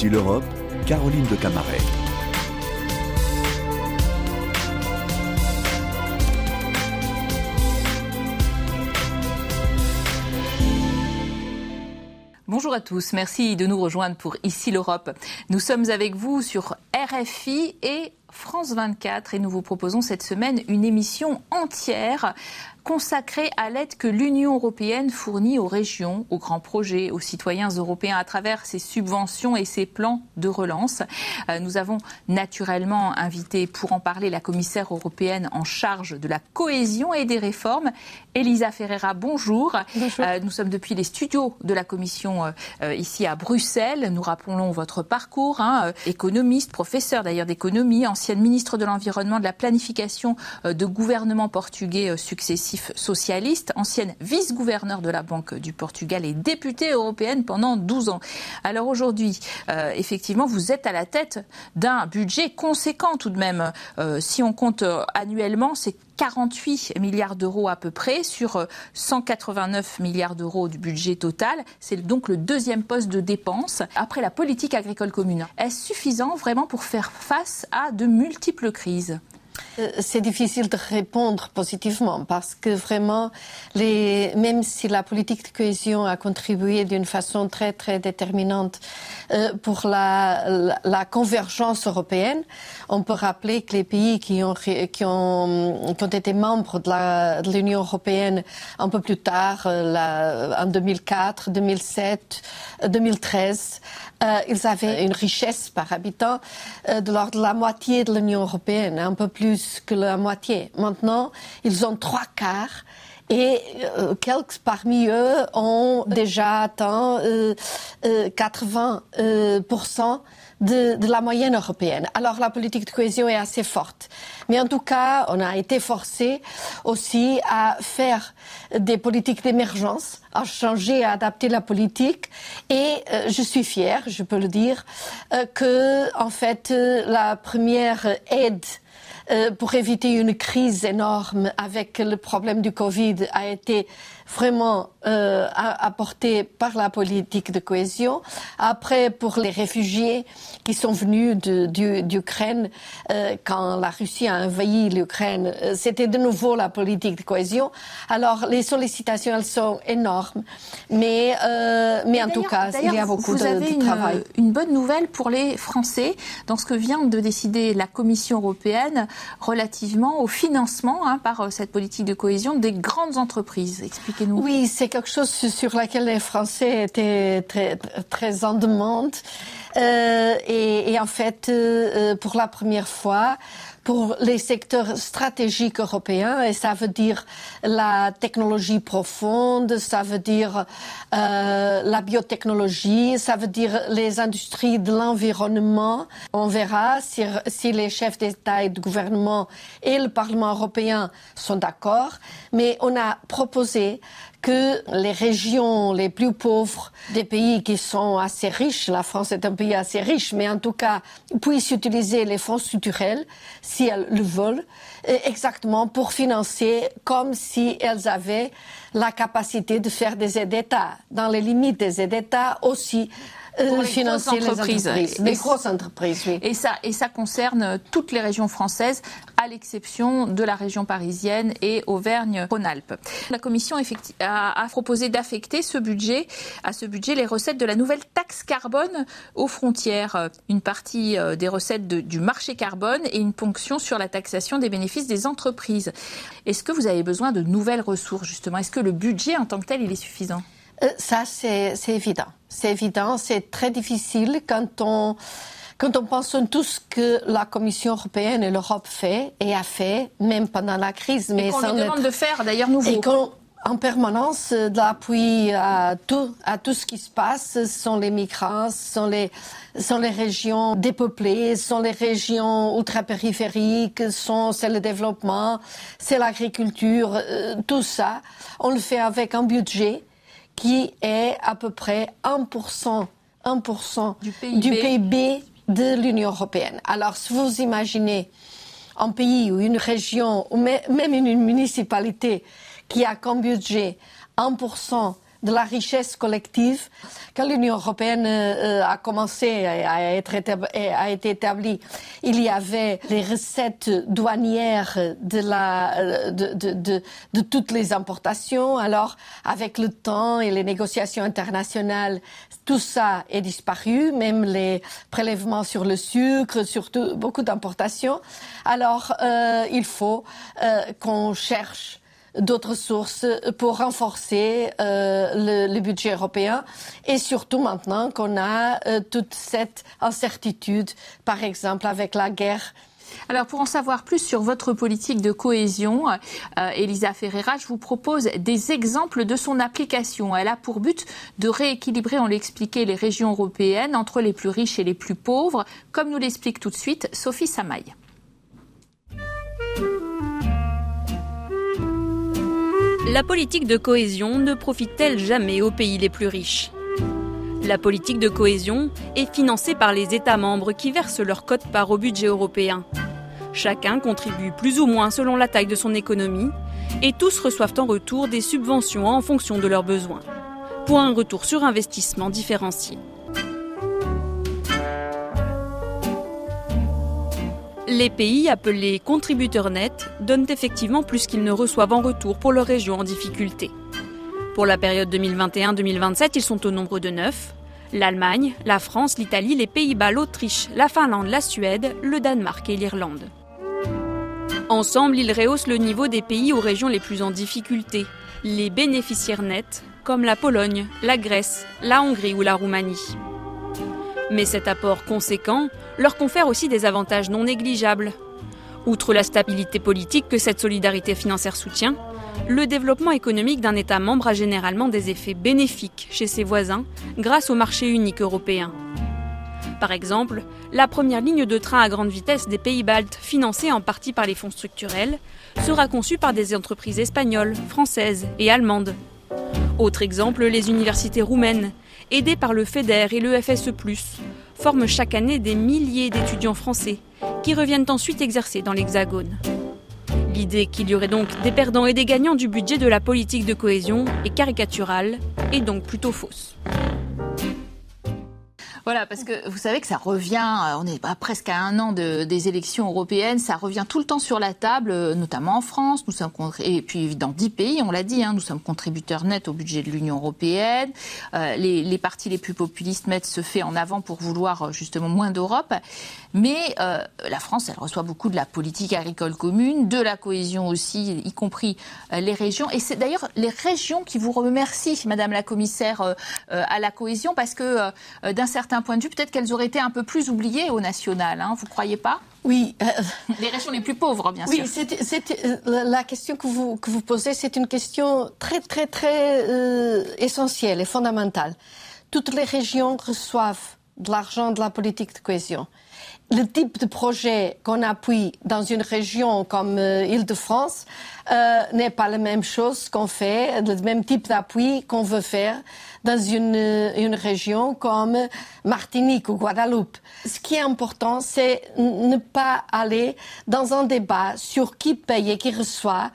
Ici l'Europe, Caroline de Camaret. Bonjour à tous, merci de nous rejoindre pour Ici l'Europe. Nous sommes avec vous sur RFI et France 24 et nous vous proposons cette semaine une émission entière consacrée à l'aide que l'Union européenne fournit aux régions, aux grands projets, aux citoyens européens à travers ses subventions et ses plans de relance. Euh, nous avons naturellement invité pour en parler la commissaire européenne en charge de la cohésion et des réformes, Elisa Ferreira. Bonjour. bonjour. Euh, nous sommes depuis les studios de la commission euh, ici à Bruxelles. Nous rappelons votre parcours, hein, économiste, professeur d'ailleurs d'économie, ancienne ministre de l'Environnement, de la planification de gouvernements portugais successifs socialiste, ancienne vice-gouverneure de la Banque du Portugal et députée européenne pendant 12 ans. Alors aujourd'hui, euh, effectivement, vous êtes à la tête d'un budget conséquent tout de même. Euh, si on compte euh, annuellement, c'est 48 milliards d'euros à peu près sur 189 milliards d'euros du budget total. C'est donc le deuxième poste de dépense après la politique agricole commune. Est-ce suffisant vraiment pour faire face à de multiples crises? C'est difficile de répondre positivement parce que vraiment, même si la politique de cohésion a contribué d'une façon très très déterminante euh, pour la, convergence européenne, on peut rappeler que les pays qui ont, qui ont, qui ont été membres de l'Union européenne un peu plus tard, euh, en 2004, 2007, 2013, euh, ils avaient une richesse par habitant euh, de l'ordre de la moitié de l'Union européenne, un peu plus que la moitié. Maintenant, ils ont trois quarts et euh, quelques parmi eux ont déjà atteint euh, 80 euh, de, de, la moyenne européenne. Alors la politique de cohésion est assez forte. Mais en tout cas, on a été forcé aussi à faire des politiques d'émergence, à changer, à adapter la politique. Et euh, je suis fière, je peux le dire, euh, que en fait euh, la première aide euh, pour éviter une crise énorme avec le problème du Covid a été vraiment euh, apporté par la politique de cohésion. Après, pour les réfugiés qui sont venus d'Ukraine, euh, quand la Russie a envahi l'Ukraine, euh, c'était de nouveau la politique de cohésion. Alors, les sollicitations, elles sont énormes. Mais, euh, mais en tout cas, il y a beaucoup vous de, avez de travail. Une, une bonne nouvelle pour les Français dans ce que vient de décider la Commission européenne relativement au financement hein, par euh, cette politique de cohésion des grandes entreprises. Expliquez-nous. Oui, c'est quelque chose sur lequel les Français étaient très, en demande. Euh, et, et, en fait, euh, pour la première fois, pour les secteurs stratégiques européens et ça veut dire la technologie profonde, ça veut dire euh, la biotechnologie, ça veut dire les industries de l'environnement. On verra si, si les chefs d'État et de gouvernement et le Parlement européen sont d'accord, mais on a proposé que les régions les plus pauvres des pays qui sont assez riches, la France est un pays assez riche, mais en tout cas puissent utiliser les fonds structurels si elles le veulent, exactement pour financer comme si elles avaient la capacité de faire des aides d'État, dans les limites des aides d'État aussi pour les financer grosses entreprises. les entreprises. Les grosses entreprises, oui. Et ça, et ça concerne toutes les régions françaises, à l'exception de la région parisienne et Auvergne-Rhône-Alpes. La Commission a, a proposé d'affecter ce budget, à ce budget les recettes de la nouvelle taxe carbone aux frontières, une partie euh, des recettes de, du marché carbone et une ponction sur la taxation des bénéfices des entreprises. Est-ce que vous avez besoin de nouvelles ressources, justement? Est-ce que le budget en tant que tel, il est suffisant? euh, Ça, c'est évident. C'est évident, c'est très difficile quand on, quand on pense à tout ce que la Commission européenne et l'Europe fait et a fait, même pendant la crise. Mais qu'on demande être... de faire, d'ailleurs, nouveau. Et en permanence euh, d'appui à tout, à tout ce qui se passe. Ce sont les migrants, ce sont les, ce sont les régions dépeuplées, ce sont les régions ultra-périphériques, c'est le développement, c'est l'agriculture, euh, tout ça. On le fait avec un budget qui est à peu près 1%, 1% du PIB, du PIB de l'Union européenne. Alors, si vous imaginez un pays ou une région ou même une municipalité qui a comme budget 1% de la richesse collective. Quand l'Union européenne euh, a commencé à, être été établie, il y avait les recettes douanières de, la, de, de, de toutes les importations. Alors, avec le temps et les négociations internationales, tout ça est disparu, même les prélèvements sur le sucre, surtout beaucoup d'importations. Alors, euh, il faut euh, qu'on cherche d'autres sources pour renforcer euh, le, le, budget européen et surtout maintenant qu'on a euh, toute cette incertitude, par exemple avec la guerre alors pour en savoir plus sur votre politique de cohésion, euh, Elisa Ferreira, je vous propose des exemples de son application. Elle a pour but de rééquilibrer, on l'expliquait, les régions européennes entre les plus riches et les plus pauvres, comme nous l'explique tout de suite Sophie Samaï. La politique de cohésion ne profite-t-elle jamais aux pays les plus riches? La politique de cohésion est financée par les États membres qui versent leur cote-part au budget européen. Chacun contribue plus ou moins selon la taille de son économie et tous reçoivent en retour des subventions en fonction de leurs besoins, pour un retour sur investissement différencié. Les pays appelés contributeurs nets donnent effectivement plus qu'ils ne reçoivent en retour pour leurs régions en difficulté. Pour la période 2021-2027, ils sont au nombre de neuf. L'Allemagne, la France, l'Italie, les Pays-Bas, l'Autriche, la Finlande, la Suède, le Danemark et l'Irlande. Ensemble, ils rehaussent le niveau des pays aux régions les plus en difficulté, les bénéficiaires nets, comme la Pologne, la Grèce, la Hongrie ou la Roumanie. Mais cet apport conséquent leur confère aussi des avantages non négligeables. Outre la stabilité politique que cette solidarité financière soutient, le développement économique d'un État membre a généralement des effets bénéfiques chez ses voisins grâce au marché unique européen. Par exemple, la première ligne de train à grande vitesse des pays baltes, financée en partie par les fonds structurels, sera conçue par des entreprises espagnoles, françaises et allemandes. Autre exemple, les universités roumaines, aidées par le FEDER et le FSE, forment chaque année des milliers d'étudiants français qui reviennent ensuite exercer dans l'Hexagone. L'idée qu'il y aurait donc des perdants et des gagnants du budget de la politique de cohésion est caricaturale et donc plutôt fausse. Voilà, parce que vous savez que ça revient, euh, on est presque à un an de, des élections européennes, ça revient tout le temps sur la table, euh, notamment en France, nous sommes et puis dans dix pays, on l'a dit, hein, nous sommes contributeurs nets au budget de l'Union européenne. Euh, les, partis les plus populistes mettent ce fait en avant pour vouloir justement moins d'Europe. Mais euh, la France, elle reçoit beaucoup de la politique agricole commune, de la cohésion aussi, y compris euh, les régions. Et c'est d'ailleurs les régions qui vous remercient, Madame la Commissaire euh, à la cohésion, parce que d'un certain point de vue, peut-être qu'elles auraient été un peu plus oubliées au national. Hein, vous croyez pas? Oui. les régions les plus pauvres, bien sûr. Oui, c'est, la question que vous, que vous posez, c'est une question très, très, très euh, essentielle et fondamentale. Toutes les régions reçoivent de l'argent de la politique de cohésion le type de projet qu'on appuie dans une région comme euh, Île-de-France euh, n'est pas la même chose qu'on fait, le même type d'appui qu'on veut faire dans une, euh, une région comme Martinique ou Guadeloupe. Ce qui est important, c'est ne pas aller dans un débat sur qui paye et qui reçoit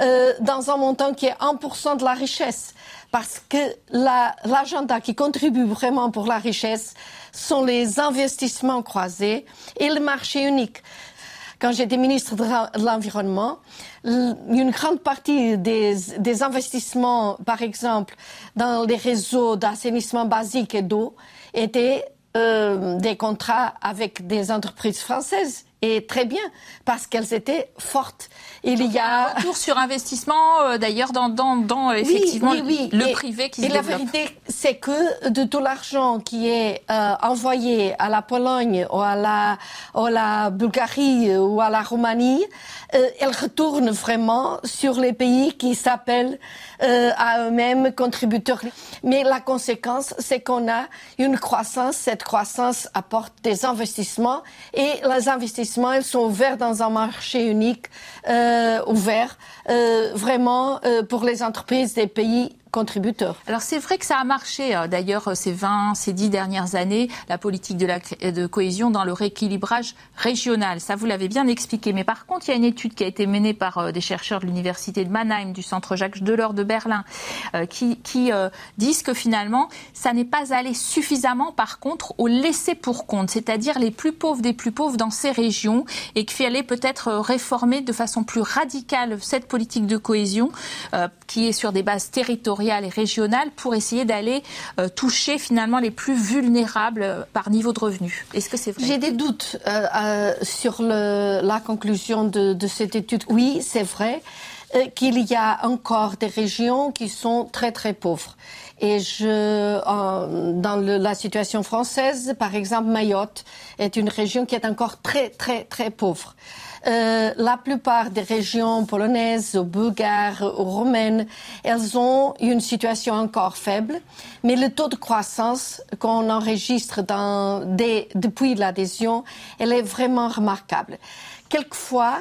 euh, dans un montant qui est 1% de la richesse. Parce que l'agenda qui contribue vraiment pour la richesse, sont les investissements croisés et le marché unique. Quand j'étais ministre de l'Environnement, une grande partie des, des, investissements, par exemple, dans les réseaux d'assainissement basique et d'eau, étaient euh, des contrats avec des entreprises françaises et très bien parce qu'elles étaient fortes. Il y a un retour sur investissement euh, d'ailleurs dans, dans, dans effectivement le privé qui se développe. Et la vérité, c'est que de tout l'argent qui est euh, envoyé à la Pologne ou à la, à la Bulgarie ou à la Roumanie, euh, elle retourne vraiment sur les pays qui s'appellent à eux-mêmes contributeurs. Mais la conséquence, c'est qu'on a une croissance. Cette croissance apporte des investissements et les investissements, ils sont ouverts dans un marché unique, euh, ouvert, euh, vraiment euh, pour les entreprises des pays Alors c'est vrai que ça a marché euh, d'ailleurs ces 20, ces 10 dernières années, la politique de, la, de cohésion dans le rééquilibrage régional. Ça vous l'avez bien expliqué. Mais par contre, il y a une étude qui a été menée par euh, des chercheurs de l'université de Mannheim, du centre Jacques Delors de Berlin, euh, qui, qui disent que finalement, ça n'est pas allé suffisamment par contre au laisser pour compte, c'est-à-dire les plus pauvres des plus pauvres dans ces régions et qu'il fallait peut-être réformer de façon plus radicale cette politique de cohésion qui est sur des bases territoriales et régionales pour essayer d'aller euh, toucher finalement les plus vulnérables euh, par niveau de revenu. Est-ce que c'est vrai? J'ai des doutes euh, sur la conclusion de, cette étude. Oui, c'est vrai qu'il y a encore des régions qui sont très très pauvres. Et je, dans le, la situation française, par exemple, Mayotte est une région qui est encore très très très pauvre. Euh, la plupart des régions polonaises, bulgares, roumaines, elles ont une situation encore faible, mais le taux de croissance qu'on enregistre dans des, depuis l'adhésion, elle est vraiment remarquable. Quelquefois,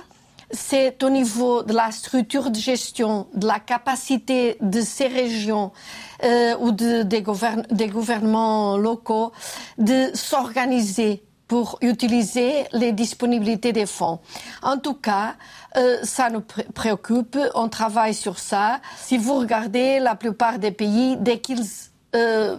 c'est au niveau de la structure de gestion, de la capacité de ces régions euh, ou de, des, gouvern des gouvernements locaux de s'organiser pour utiliser les disponibilités des fonds. En tout cas, euh, ça nous préoccupe, on travaille sur ça. Si vous regardez la plupart des pays, dès qu'ils euh,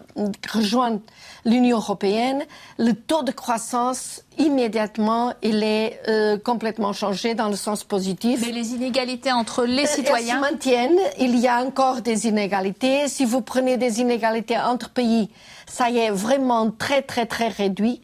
rejoignent l'Union européenne, le taux de croissance immédiatement il est euh, complètement changé dans le sens positif. Mais les inégalités entre les citoyens elles se maintiennent. Il y a encore des inégalités. Si vous prenez des inégalités entre pays, ça y est vraiment très très très réduit.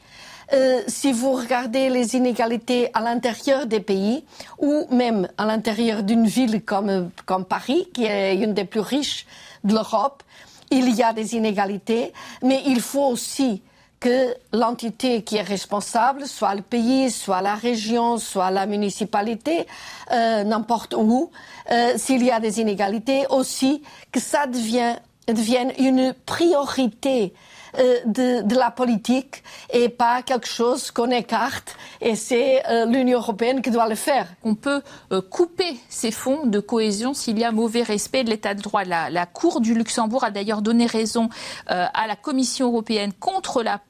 Euh, si vous regardez les inégalités à l'intérieur des pays ou même à l'intérieur d'une ville comme, comme Paris, qui est une des plus riches de l'Europe, il y a des inégalités, mais il faut aussi que l'entité qui est responsable, soit le pays, soit la région, soit la municipalité, euh, n'importe où, euh, s'il y a des inégalités, aussi que ça devienne, devienne une priorité de, de, la politique et pas quelque chose qu'on écarte et c'est euh, l'Union européenne qui doit le faire. On peut euh, couper ces fonds de cohésion s'il y a mauvais respect de l'état de droit. La, la, Cour du Luxembourg a d'ailleurs donné raison à la Commission européenne contre la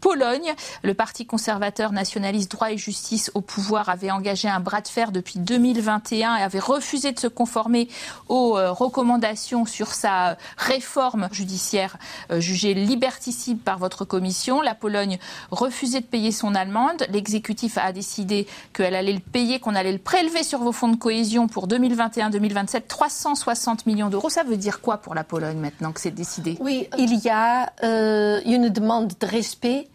Pologne. Le Parti conservateur nationaliste droit et justice au pouvoir avait engagé un bras de fer depuis 2021 et avait refusé de se conformer aux recommandations sur sa réforme judiciaire jugée par votre commission. La Pologne refusait de payer son allemande. L'exécutif a décidé qu'elle allait le payer, qu'on allait le prélever sur vos fonds de cohésion pour 2021-2027, 360 millions d'euros. Ça veut dire quoi pour la Pologne maintenant que c'est décidé? Oui, il y a euh, une demande de respect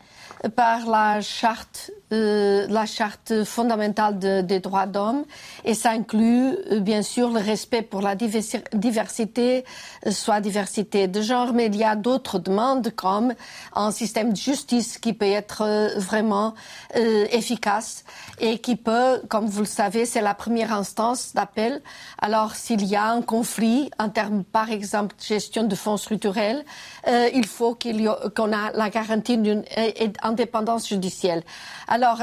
par la charte euh, la charte fondamentale de, des droits d'homme et ça inclut euh, bien sûr le respect pour la diversité, euh, soit diversité de genre, mais il y a d'autres demandes comme un système de justice qui peut être vraiment efficace et qui peut, comme vous le savez, c'est la première instance d'appel. Alors s'il y a un conflit en termes, par exemple, de gestion de fonds structurels, il faut qu'on a la garantie d'une indépendance judiciaire.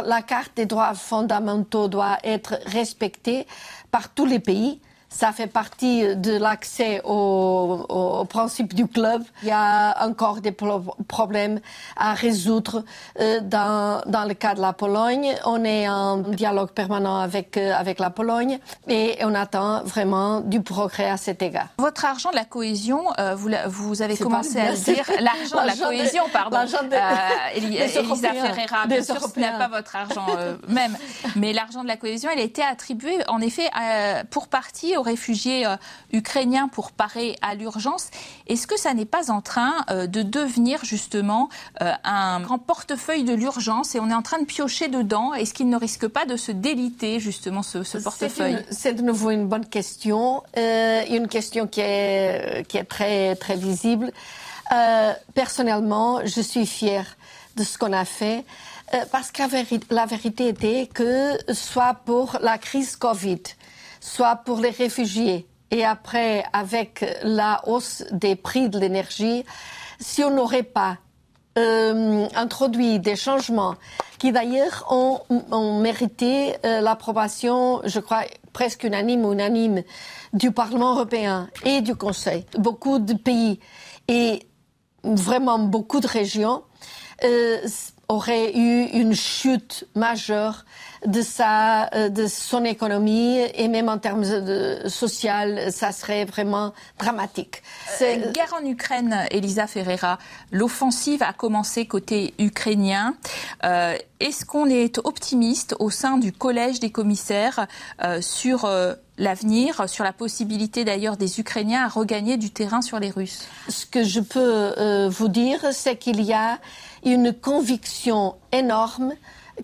La carte des droits fondamentaux doit être respectée par tous les pays ça fait partie de l'accès au, au, principe du club. Il y a encore des problèmes à résoudre euh, dans, dans le cas de la Pologne. On est en dialogue permanent avec, euh, avec la Pologne et on attend vraiment du progrès à cet égard. Votre argent de la cohésion, euh, vous, vous avez commencé à le dire, l'argent de la cohésion, pardon. De, Elisa Ferreira, bien sûr, ce n'est pas votre argent même, mais l'argent de la cohésion, il a été attribué en effet pour partie aux réfugiés euh, ukrainiens pour parer à l'urgence. Est-ce que ça n'est pas en train euh, de devenir justement euh, un grand portefeuille de l'urgence et on est en train de piocher dedans? Est-ce qu'il ne risque pas de se déliter justement ce, portefeuille? C'est de nouveau une bonne question, une question qui est, qui est très, très visible. personnellement, je suis fière de ce qu'on a fait. parce que la, vérité était que, soit pour la crise Covid, soit pour les réfugiés et après avec la hausse des prix de l'énergie, si on n'aurait pas introduit des changements qui d'ailleurs ont, mérité l'approbation, je crois, presque unanime ou unanime du Parlement européen et du Conseil. Beaucoup de pays et vraiment beaucoup de régions euh, auraient eu une chute majeure de sa, euh, de son économie et même en termes de, social, ça serait vraiment dramatique. Euh, guerre en Ukraine, Elisa Ferreira, l'offensive a commencé côté ukrainien. Euh, Est-ce qu'on est optimiste au sein du collège des commissaires euh, sur euh, l'avenir, sur la possibilité d'ailleurs des Ukrainiens à regagner du terrain sur les Russes Ce que je peux vous dire, c'est qu'il y a une conviction énorme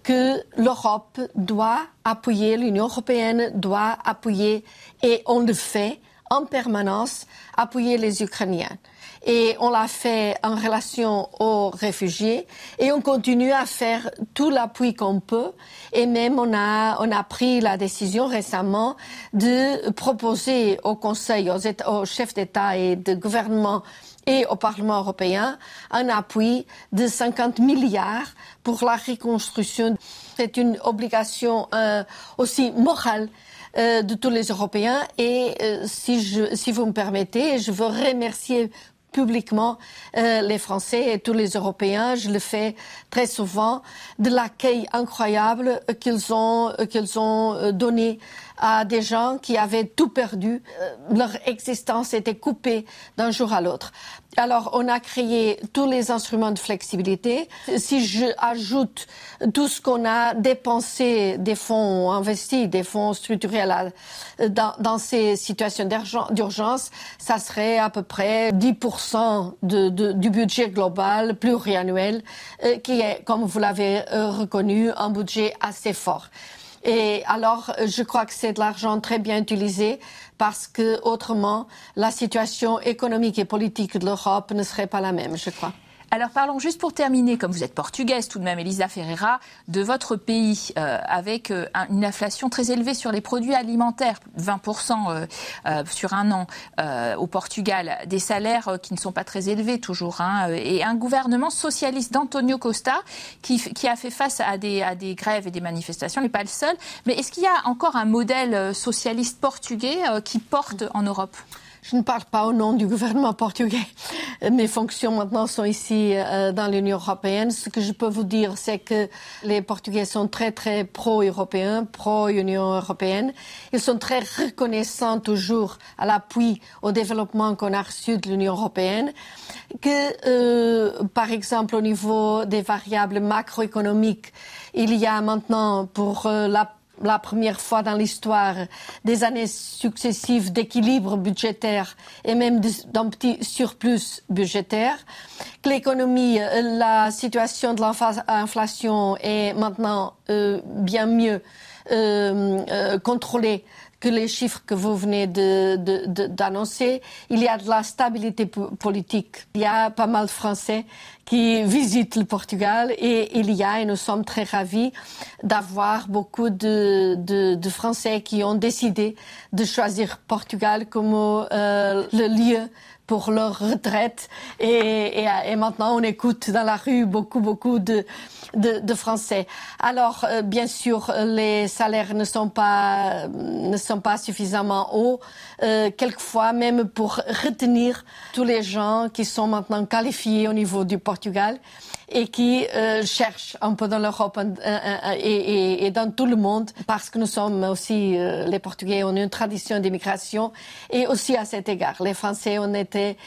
que l'Europe doit appuyer, l'Union européenne doit appuyer, et on le fait en permanence, appuyer les Ukrainiens. Et on l'a fait en relation aux réfugiés et on continue à faire tout l'appui qu'on peut. Et même on a, on a pris la décision récemment de proposer au Conseil, aux, aux chefs d'État et de gouvernement et au Parlement européen un appui de 50 milliards pour la reconstruction. C'est une obligation euh, aussi morale euh, de tous les Européens et euh, si, je, si vous me permettez, je veux remercier publiquement euh, les Français et tous les Européens. Je le fais très souvent de l'accueil incroyable qu'ils ont qu'ils ont donné à des gens qui avaient tout perdu. leur existence était coupée d'un jour à l'autre. Alors, on a créé tous les instruments de flexibilité. Si je ajoute tout ce qu'on a dépensé des fonds investis, des fonds structurels dans, dans, ces situations d'urgence, ça serait à peu près 10% de, de, du budget global pluriannuel, euh, qui est, comme vous l'avez euh, reconnu, un budget assez fort. Et alors, je crois que c'est de l'argent très bien utilisé parce que autrement, la situation économique et politique de l'Europe ne serait pas la même, je crois. Alors parlons juste pour terminer, comme vous êtes portugaise tout de même, Elisa Ferreira, de votre pays euh, avec euh, une inflation très élevée sur les produits alimentaires, 20% euh, sur un an au Portugal, des salaires qui ne sont pas très élevés toujours, hein, et un gouvernement socialiste d'Antonio Costa qui, a fait face à des, à des grèves et des manifestations, il n'est pas le seul. Mais est-ce qu'il y a encore un modèle socialiste portugais qui porte en Europe? Je ne parle pas au nom du gouvernement portugais. Mes fonctions maintenant sont ici euh, dans l'Union européenne. Ce que je peux vous dire, c'est que les Portugais sont très très pro-européens, pro-Union européenne. Ils sont très reconnaissants toujours à l'appui au développement qu'on a reçu de l'Union européenne. Que, euh, par exemple, au niveau des variables macroéconomiques, il y a maintenant pour euh, la la première fois dans l'histoire des années successives d'équilibre budgétaire et même d'un petit surplus budgétaire, que l'économie, euh, la situation de l'inflation est maintenant euh, bien mieux euh, contrôlée que les chiffres que vous venez d'annoncer. Il y a de la stabilité politique. Il y a pas mal de Français qui visitent le Portugal et il y a, et nous sommes très ravis d'avoir beaucoup de, Français qui ont décidé de choisir Portugal comme euh, le lieu pour leur retraite. Et, et, et, maintenant, on écoute dans la rue beaucoup, beaucoup de, de, de Français. Alors, euh, bien sûr, les salaires ne sont pas, ne sont pas suffisamment hauts, euh, quelquefois même pour retenir tous les gens qui sont maintenant qualifiés au niveau du Portugal et qui euh, cherchent un peu dans l'Europe et, et, et, dans tout le monde, parce que nous sommes aussi, euh, les Portugais, on a une tradition d'immigration, et aussi à cet égard, les Français ont été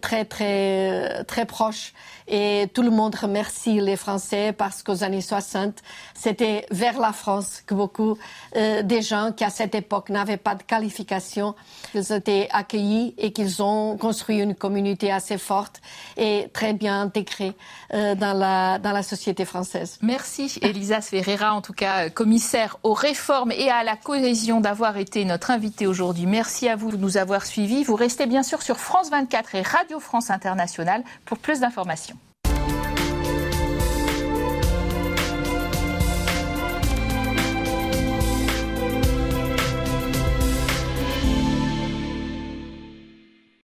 très très très proches et tout le monde remercie les Français parce qu'aux années 60, c'était vers la France que beaucoup euh, des gens qui à cette époque n'avaient pas de qualification, ils étaient accueillis et qu'ils ont construit une communauté assez forte et très bien intégrée euh, dans la dans la société française. Merci Elisa Ferreira, en tout cas commissaire aux réformes et à la cohésion d'avoir été notre invitée aujourd'hui. Merci à vous de nous avoir suivis. Vous restez bien sûr sur France 24 et Radio France Internationale pour plus d'informations.